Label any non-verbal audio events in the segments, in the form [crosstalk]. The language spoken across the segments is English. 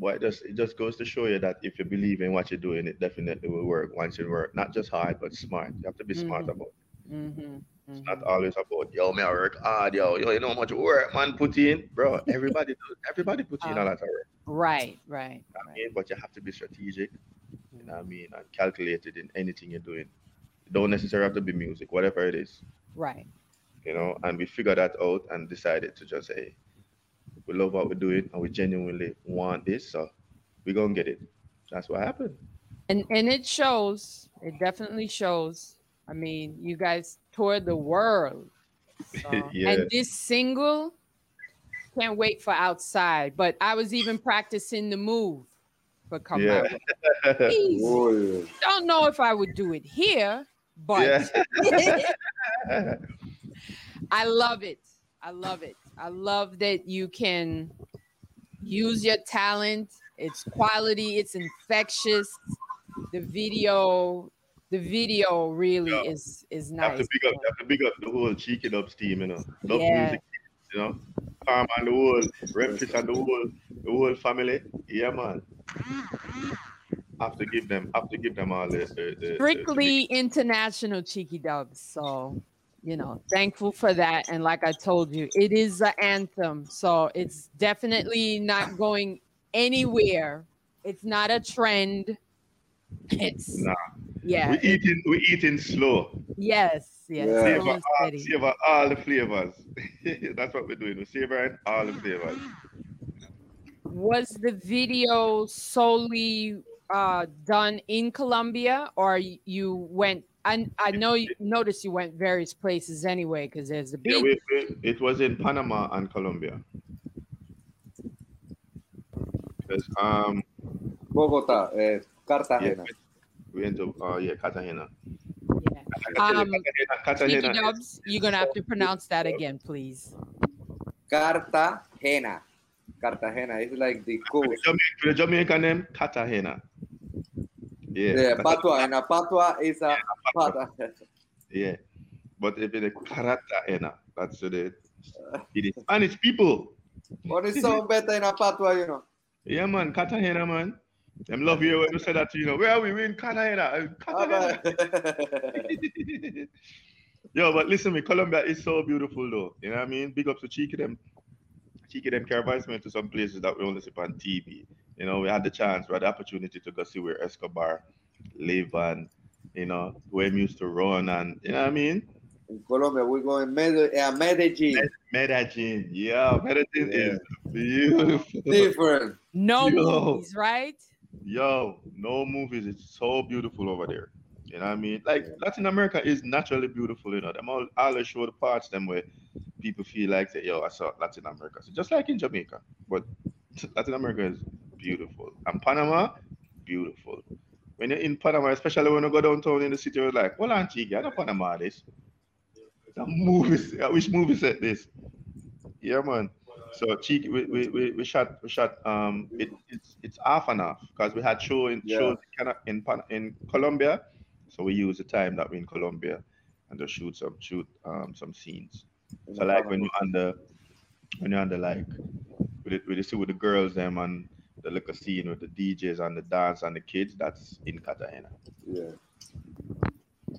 boy, it just it just goes to show you that if you believe in what you're doing, it definitely will work once you work. Not just hard, but smart. You have to be smart Mhm. about it. Mm-hmm. It's not always about yo, me I work hard, yo, yo, you know how much work man put in, bro. [laughs] Everybody do everybody put in a Uh, lot of work. Right, right, I right. mean, but you have to be strategic, you know what I mean, and calculated in anything you're doing. You don't necessarily have to be music, whatever it is, Right. you know. And we figured that out and decided to just say, we love what we're doing and we genuinely want this, so we're gonna get it. That's what happened. And and it shows. It definitely shows. I mean, you guys toured the world. [laughs] So- Yeah. And this single, can't wait for outside. But I was even practicing the move for come Yeah. out. Please. [laughs] Oh. Don't know if I would do it here, but Yeah. [laughs] I love it. I love it. I love that you can use your talent. It's quality, it's infectious. The video, the video really Yeah. is is You have to big up, have to big up the whole Chiqui Dubs team, you know. Love Yeah. music, you know. Farm and the whole, Remfis and the whole, the whole family. Yeah, man. Have to give them, have to give them all the, the, the- the Strictly international Chiqui Dubs. So, you know, thankful for that. And like I told you, it is an anthem. So it's definitely not going anywhere. It's not a trend. It's Nah. yeah. we eating, we eating slow. Yes, yes. Yeah. Savor all, savor all the flavors. [laughs] That's what we're doing. We're savoring all the flavors. Was the video solely uh, done in Colombia, or you went? I I know you noticed you went various places anyway, because there's the Yeah, we, we, it was in Panama and Colombia. Because um, Bogotá, eh, yeah, Cartagena. we went to uh, yeah, Cartagena. Yeah. Um, Cartagena, Cartagena Cheeky is- Dubs, you're gonna have to pronounce that again, please. Cartagena. Cartagena It's like the To coast. the Jamaican, the Jamaican name, Cartagena. Yeah, Yeah, Cartagena, Patua. And a Patua is a pata. [laughs] yeah. But if it's Cartagena, that's the it is. [laughs] It is Spanish people. But What is so better in a Patua, you know? Yeah, man, Cartagena, man. Them love you when you say that, you know. Where are we? We in Cartagena. Uh, Cartagena. [laughs] Yo, but listen, me, Colombia is so beautiful, though. You know what I mean? Big ups to Chiqui them. Chiqui them caravans me to some places that we only see on TV. You know, we had the chance, we had the opportunity to go see where Escobar live and, you know, where he used to run and, you know what I mean? in Colombia, we're going Med- uh, Medellin. Medellin. Yeah, Medellin Yeah. is beautiful. Different. No Yo. movies, right? Yo, no movies. It's so beautiful over there. You know what I mean? Like Latin America is naturally beautiful, you know. Them all always show the parts them where people feel like say, yo, I saw Latin America. So just like in Jamaica. But [laughs] Latin America is beautiful. And Panama, beautiful. When you're in Panama, especially when you go downtown in the city, you're like, well, Antigua, I know Panama this. It's a movie. Wish movie set this. Yeah, man. So cheeky, we, we, we, we shot we shot um it, it's it's half and half because we had show in Yeah. shows in, in Pan- in Colombia, so we use the time that we're in Colombia and just shoot some shoot um some scenes. So like when you're under when you're under like with it with the see with the girls them and the little scene with the DJs and the dance and the kids, that's in Cartagena. Yeah.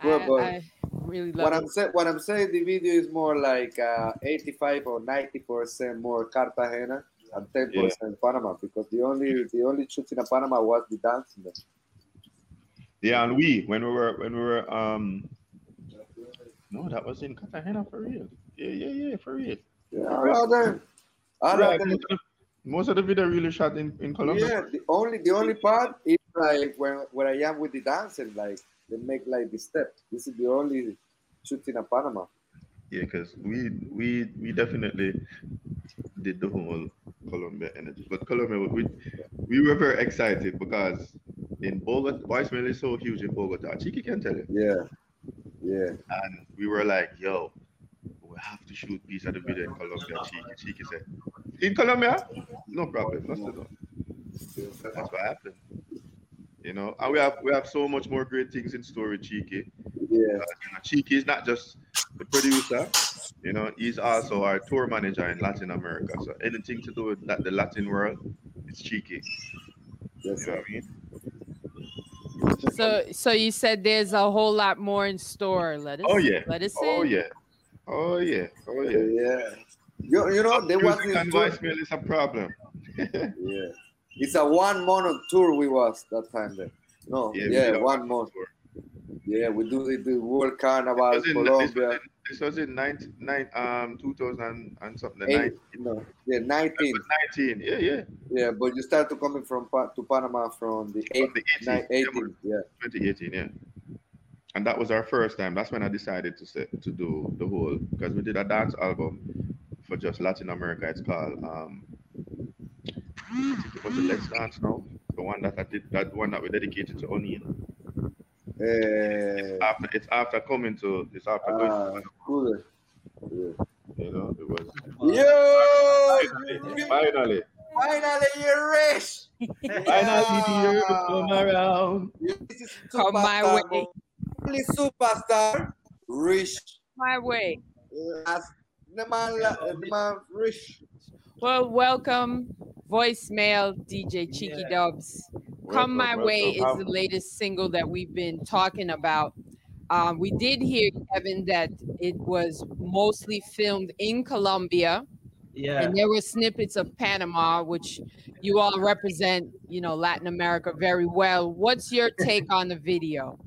I, Well, but I really love What it. I'm saying, what I'm saying, the video is more like uh, 85 or 90 percent more Cartagena and 10 percent Panama because the only the only shooting in Panama was the dancing. Yeah, and we when we were when we were um no, that was in Cartagena for real. Yeah, yeah, yeah, for real. Yeah, all of them. All Right, of them. Most, of the, most of video really shot in, in Colombia. Yeah, the only the only part is like when when I am with the dancing, like they make like the step. This is the only shooting in Panama. Yeah, because we we we definitely did the whole Colombia energy. But Colombia, we we were very excited because in Bogota, voicemail is so huge in Bogota. Chiqui can tell you. Yeah, yeah. And we were like, yo, we have to shoot piece of the video in Colombia. Chiqui, Chiqui said, in Colombia, no problem. Let's. That's what happened. You know, and we have we have so much more great things in store with Chiqui. Yeah, Uh, you know, Chiqui is not just the producer, you know, he's also our tour manager in Latin America. So anything to do with that, the Latin world, it's cheeky. Yes, You know what I mean? So, so you said there's a whole lot more in store. Let us. Oh yeah. Let us Oh in. yeah. Oh yeah. Oh Yeah. yeah. You, you know, there was Music this and tour- voicemail is a problem. [laughs] Yeah. It's a one month tour we was that time there. No, Yeah, yeah, we did a one month. tour. Yeah, we do the, the World Carnival, This Colombia. This was in 19, nine, um, 2000 and something. the Eight, 19, no, yeah, 19. 19. Yeah, yeah. Yeah, but you start to coming from to Panama from the From 8, the 18, nine, 18. Yeah, 2018, yeah. And that was our first time. That's when I decided to set, to do the whole because we did a dance album for just Latin America. It's called um I think it was the Let's Dance now. The one that I did that one that we dedicated to O'Neill. uh, After it's after coming to it's after going uh, to, cool. Yeah. you know, it was Yo! finally, finally, Finally, you're rich! [laughs] finally the year to come around. This is Come my way. Only superstar, rich. My way. As the man, the man rich. Well, welcome, voicemail DJ Chiqui Dubs. Come Welcome, My Way is the latest single that we've been talking about. Um, we did hear, Kevin, that it was mostly filmed in Colombia, Yeah. and there were snippets of Panama, which you all represent, you know, Latin America very well. What's your [laughs] take on the video?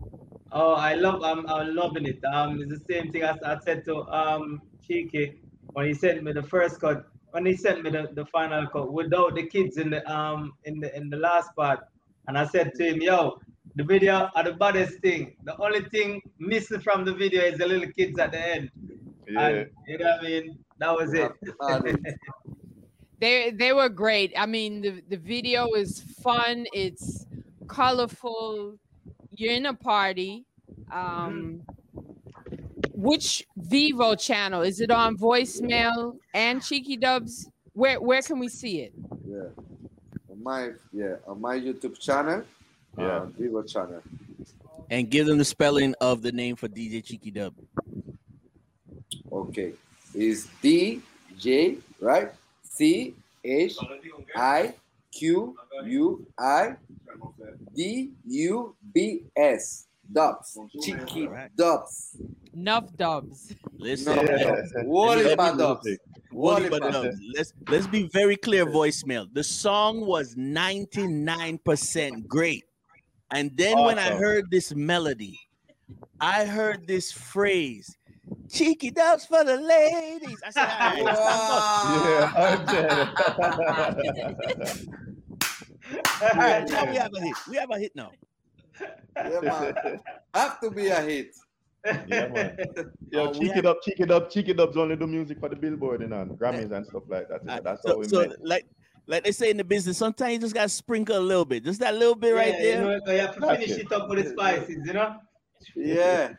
Oh, I love. I'm. I'm loving it. Um, it's the same thing as I said to um Chiqui when he sent me the first cut. When he sent me the, the final cut without the kids in the um in the in the last part, and I said to him, "Yo, the video are the baddest thing. The only thing missing from the video is the little kids at the end. Yeah. And you know what I mean? That was it. [laughs] They they were great. I mean, the the video is fun. It's colorful. You're in a party. Um, which Vevo channel is it on? Voicemail and Chiqui Dubs. Where where can we see it? Yeah. On my yeah, on my YouTube channel. Yeah. Uh, Vevo channel. And give them the spelling of the name for DJ Chiqui Dub. Okay. Is D J right? C H I Q U I D U B S. Dubs. Chiqui Alright. dubs. Nuff Dubs. Listen, No. Yeah. Wally dubs. Wally Wally but Dubs. Dubs. Let's let's be very clear. Voicemail. The song was 99% great, and then when I heard this melody, I heard this phrase, "Chiqui Dubs for the ladies." I said, "All right, Yeah, all right, now we have a hit. We have a hit now." Yeah, man. Have to be a hit. Yeah, man. [laughs] Yo, Oh, we cheek have- it up, cheek it up, cheek it up's only do music for the billboard and on Grammys and stuff like that. you Uh, That's so, how we so met. like like they say in the business, sometimes you just gotta sprinkle a little bit, just that little bit right there. You, know, you have to finish it. it up with the spices, you know. Yeah.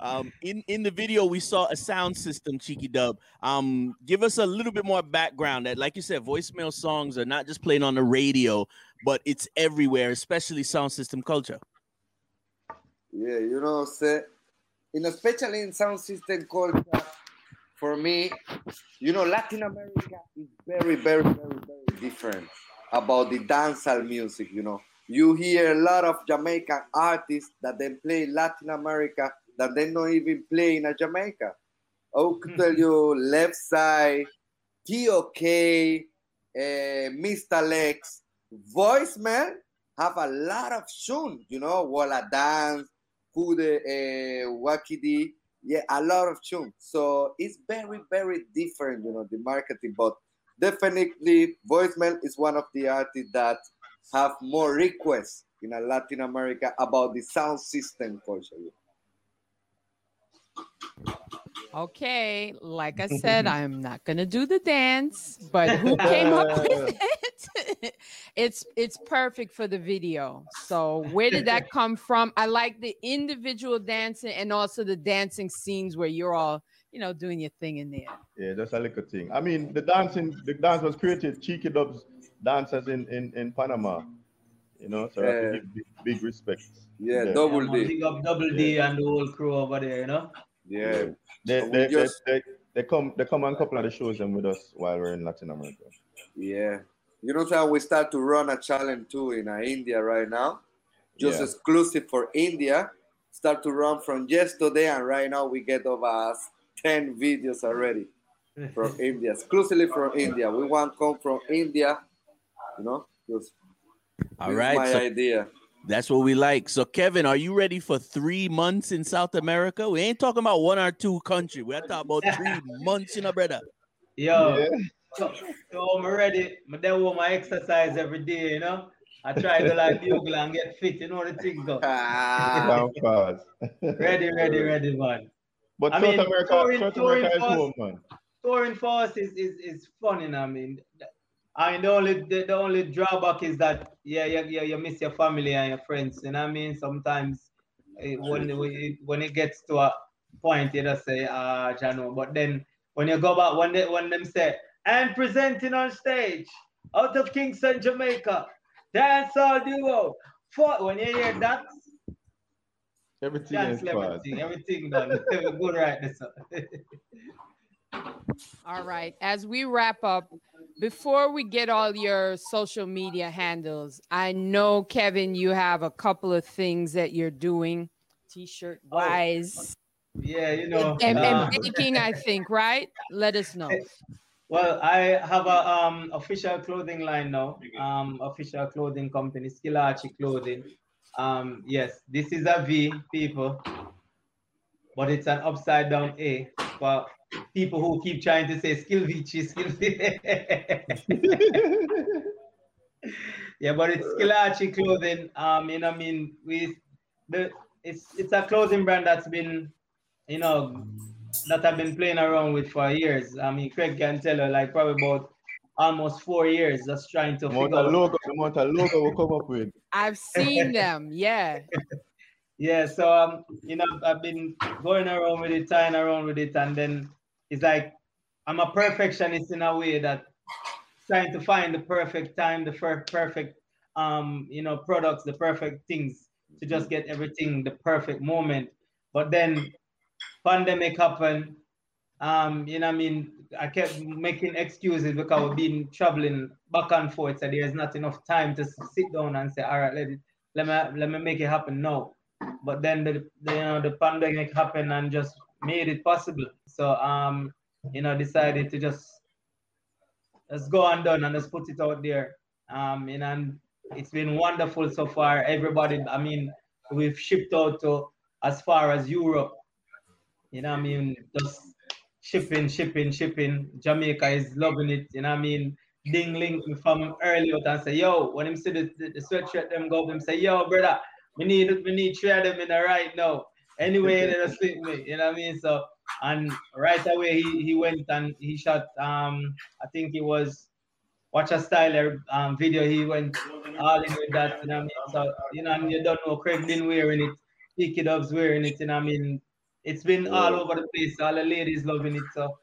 Um, in in the video, we saw a sound system, Chiqui Dub. Um, give us a little bit more background. That, like you said, voicemail songs are not just playing on the radio, but it's everywhere, especially sound system culture. Yeah, you know, say, in especially in sound system culture, for me, you know, Latin America is very, very, very, very different about the dancehall music. You know, you hear a lot of Jamaican artists that then play Latin America that they don't even play in a Jamaica. I could tell you, Left Side, TOK, uh, Mr. Lex, Voicemail have a lot of tune, you know, Walla Dance, Kude, uh, Wakidi, yeah, a lot of tune. So it's very, very different, you know, the marketing, but definitely Voicemail is one of the artists that have more requests in a Latin America about the sound system culture. Okay, like I [laughs] said, I'm not gonna do the dance, but who came up [laughs] with it? [laughs] it's it's perfect for the video. So where did that come from? I like the individual dancing and also the dancing scenes where you're all, you know, doing your thing in there. Yeah, just a little thing. I mean, the dancing, the dance was created. Chiqui Dubs dancers in, in, in Panama, you know, so I have to Yeah. give big, big respect. Yeah, Yeah. double D. Big up Double D and the whole crew over there, you know. Yeah. They, So they, just- they, they, they come they come on a couple of the shows and with us while we're in Latin America. Yeah. You know, so we start to run a challenge too in uh, India right now, just Yeah. exclusive for India. Start to run from yesterday, and right now we get over 10 videos already from [laughs] India, exclusively from India. We want come from India, you know. Just All this is right. my So idea. That's what we like. So Kevin, are you ready for three months in South America? We ain't talking about one or two country. We're talking about three [laughs] months, you know, brother. Yo, Yeah. so, so I'm ready. But then want my exercise every day, you know. I try to like bugle and get fit, you know the things go. Ah, [laughs] Down fast. Ready, ready, [laughs] ready, man. But I South mean, America, touring- South touring America is fast- home, man. touring for us is is, is fun, you know. I mean, I mean the only the, the only drawback is that yeah, yeah, yeah, you miss your family and your friends. You know what I mean? Sometimes eh, when it, when it gets to a point, you just say ah, Jano. But then when you go back, when they when them say and presenting on stage out of Kingston, Jamaica, dancehall duo. For, when you hear that, Everything is cancel fast. everything, everything done. [laughs] Good right this. [laughs] All right. As we wrap up, before we get all your social media handles, I know, Kevin, you have a couple of things that you're doing t shirt wise Yeah, you know. and, uh, and baking, I think, right? Let us know. [laughs] Well, I have a um official clothing line now. Um, official clothing company, Skillachi Clothing. Um, yes, this is a V, people, but it's an upside down A for people who keep trying to say Skill Vici, Skill [laughs] Yeah, but it's Skillachi Clothing. Um, you know, I mean, we the it's it's a clothing brand that's been, you know, that I've been playing around with for years. I mean, Craig can tell you, like probably about almost four years, just trying to The amount figure of out. logo, the amount of logo we come up with. [laughs] I've seen them. Yeah. [laughs] Yeah, so um, you know, I've been going around with it, tying around with it, and then it's like I'm a perfectionist in a way that trying to find the perfect time, the perfect um, you know, products, the perfect things to just get everything the perfect moment. But then pandemic happened. Um, you know, I mean, I kept making excuses because we've been traveling back and forth, so there's not enough time to sit down and say, all right, let it, let me let me make it happen now. But then the, the you know the pandemic happened and just made it possible. So um, you know, decided to just let's go and done and let's put it out there. Um, know, and it's been wonderful so far. Everybody, I mean, we've shipped out to as far as Europe. You know, I mean, just shipping, shipping, shipping. Jamaica is loving it. You know, I mean, Ding link from early out and say, yo, when him see the, the, the sweatshirt them go, him say, yo, brother, we need we need three of them in the right now. Anyway, they just link me. You know what I mean? So and right away he, he went and he shot um I think it was Watch a Styler um video. He went all in with that, you know what I mean? So you know, and you don't know Craig been wearing it, Picky Dub's wearing it, you know what I mean? It's been all over the place, all the ladies loving it. So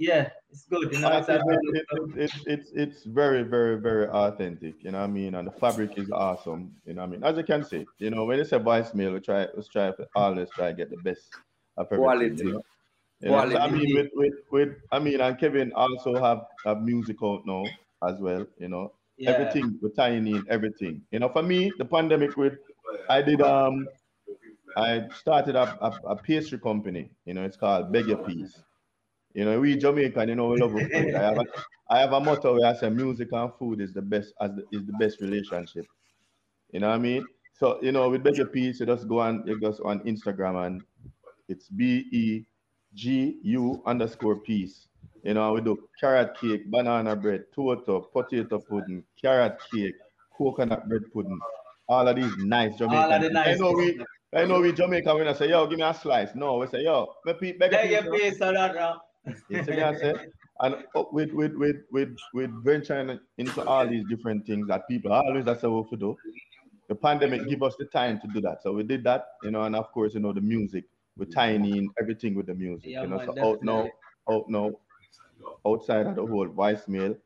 yeah, it's good, you know. It's, a It- it- it- it's it's it's very very very authentic you know what i mean and the fabric is awesome you know what i mean as you can see you know when it's a voicemail we try let's try to always try to get the best of everything Quality. you know? You know, so I mean, with, with, with, I mean, and Kevin also have, have music out now as well. You know, Yeah. everything we're tying in everything. You know, for me, the pandemic with, I did um, I started a, a, a pastry company. You know, it's called Beg Your Peace. You know, we Jamaican, you know, we love food. I have a, I have a motto where I say music and food is the best as the, is the best relationship. You know what I mean? So you know, with Beg Your Peace, you just go on, you just on Instagram and it's B E G U underscore peace. You know, we do carrot cake, banana bread, tomato, potato pudding, carrot cake, coconut bread pudding. All of these nice Jamaican. All of the nice I know we. I know we Jamaican. When I say, yo, give me a slice. No, we say, yo, me pe- beg a Beg your piece, piece of that now. You see me I say? And uh, with with with with with venturing into all these different things that people always that's what we do. The pandemic give us the time to do that. So we did that, you know, and of course, you know, the music, we're tying in everything with the music, Yeah, you know. man, so out now, out now, outside of the whole voicemail,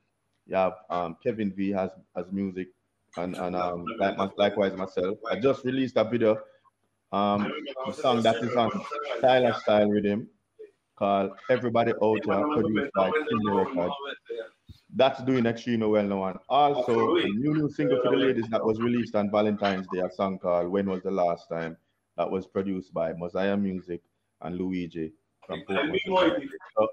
you have um Kevin V has has music and and um like likewise myself. I just released a video, um a song that is on Stylish Style Rhythm called Everybody Out Here, produced by Kimmy Records. that's doing extremely well now. And also, a new new single for the ladies that was released on Valentine's Day, a song called "When Was the Last Time," that was produced by Mosiah Music and Luigi from Portmore. So,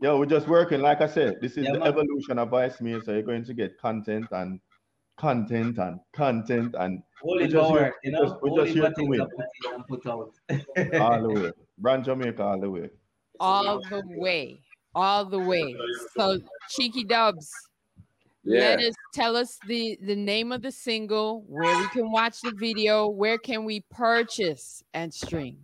yo, we're just working. Like I said, this is Yeah, the man. evolution of Voicemail. So you're going to get content and content and content and Holy We just power, here- you we know, just- we holy just here to things win. are put in and put out. all the [laughs] way. Brand Jamaica all the way. All the way, all the way. So Chiqui Dubs, let us tell us the the name of the single, where we can watch the video, where can we purchase and stream.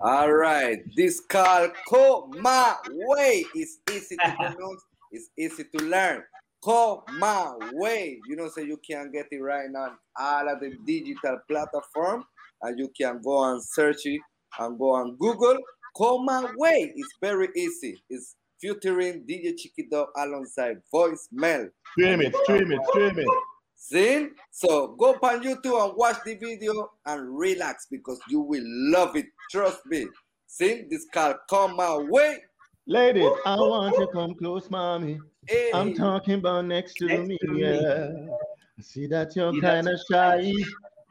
All right, this called Koma Way. It's easy to pronounce. It's easy to learn. Koma Way. You know, so you can get it right now on all of the digital platform, and you can go and search it and go on Google. Koma Way. It's very easy. It's featuring DJ Chicky Dog alongside voicemail. Stream it, stream it, stream it. See? So go on YouTube and watch the video and relax because you will love it. Trust me. See? This called Come My Way. Ladies, I want you to come close, mommy. Hey. I'm talking about next to Next me, to me. yeah. I see that you're kind of shy.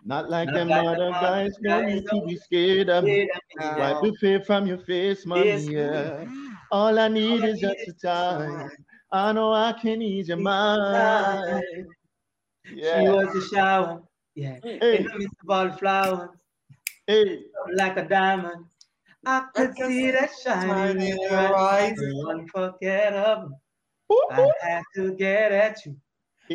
Not like Not them like other them guys, other no guys, need to be scared of me. Wipe the fear from your face, mommy, Yes. yeah. All I need All I is just need a is time. I know I can ease your mind. She was a shower. Yeah. Hey, In the midst of all flowers, hey. like a diamond. I could can see that shine in your eyes. Unforgettable. Ooh, I ooh. had to get at you.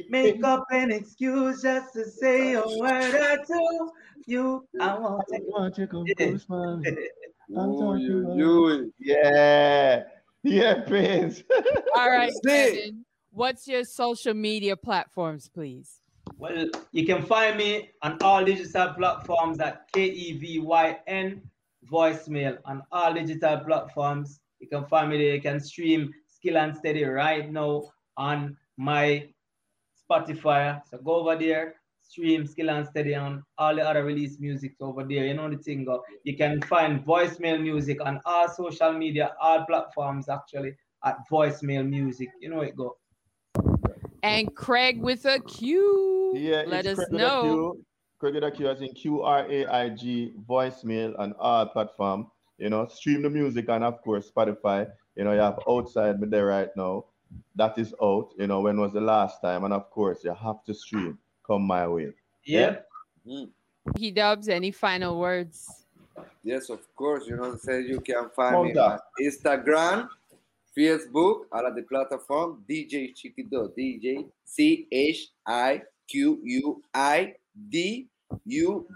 Make up an excuse just to say a word or two. You, I want I to. want you to come Yeah. close, mommy. [laughs] I'm ooh, talking you, about- you. Yeah. Yeah, Prince. [laughs] All right, Kevin, what's your social media platforms, please? Well, you can find me on all digital platforms at K E V Y N voicemail on all digital platforms. You can find me there. You can stream Skill and Steady right now on my Spotify. So go over there, stream Skill and Steady on all the other release music over there. You know the thing. Go. You can find voicemail music on all social media, all platforms actually at voicemail music. You know it go. And Craig with a Q. Yeah, Let it's us Craig with a know. Q. Craig with a Q as in Q R A I G voicemail on all platform. You know, stream the music and of course Spotify. You know, you have outside me there right now. That is out. You know, when was the last time? And of course, you have to stream. Come my way. Yeah. Mm. He dubs. Any final words? Yes, of course. You know, say you can find me on Instagram, Facebook, all of the platform, DJ Chiquido, DJ C H I Q U I D U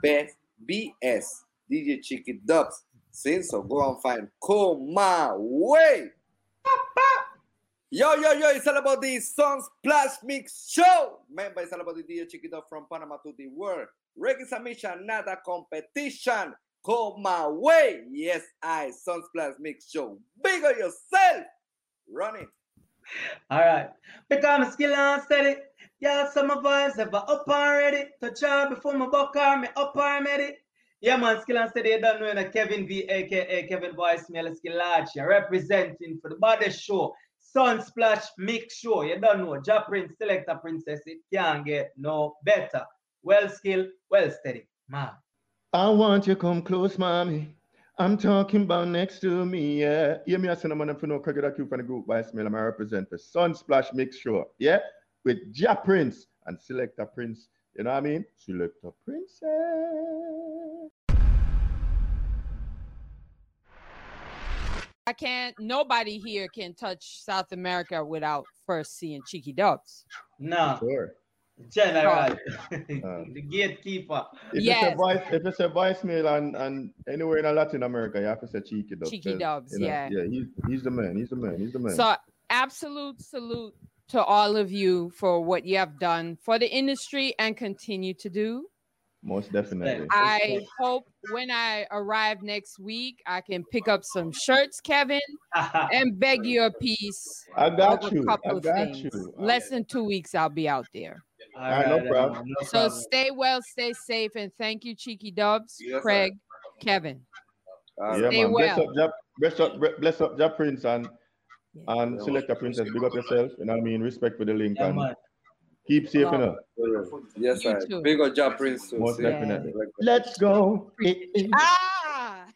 B S, DJ Chiqui Dubs. See, so go and find Come My Way. Yo, yo, yo, it's all about the Sunsplash Mix Show. Remember, it's all about the DJ Dub from Panama to the world. Reggae submission, not a competition. Come my way. Yes, I, Sunsplash Mix Show. Big on yourself. Run it. All right. Become a skill and steady. Yeah, some of us have up already. Touch out before my buck army up already. Yeah, man, skill and steady. You don't know Kevin V, aka Kevin Voice, Voicemail Skillachi, representing for the body show. Sunsplash Mix Show. You don't know. Ja Prince, Selector Princess. It can't get no better. Well skilled, well steady. Man. I want you come close, mommy. I'm talking about next to me, yeah. Hear me as a man for no a Q from the group voicemail. I'm represent the Sunsplash Mix Show, yeah, with Ja Prince and Selector Prince. You know what I mean? Selector Princess. I can't. Nobody here can touch South America without first seeing Chiqui Dubs. No, Sure. General. Um, [laughs] the gatekeeper. If Yes. it's a voice, if it's a voicemail and, and anywhere in Latin America, you have to say Chiqui Dubs. Chiqui 'cause, Dubs, you know, yeah. Yeah, he's he's the man. He's the man. He's the man. So, absolute salute to all of you for what you have done for the industry and continue to do. Most definitely. I hope when I arrive next week, I can pick up some shirts, Kevin, [laughs] and beg you a piece. I got of a you. couple I got things. you. Less than two weeks, I'll be out there. All right, no right, problem. no So stay well, stay safe, and thank you, Chiqui Dubs, Yes, sir. Craig, Kevin. Uh, yeah, Stay man. Bless up, bless up, bless up, Ja Prince, and Yeah. And Yeah, Selector Princess, big up yourself. You know what I mean? Respect for the link Yeah, and man. Keep safe, up. Yes, sir. I. Big up Job Prince too. Most definitely. Let's go. Ah!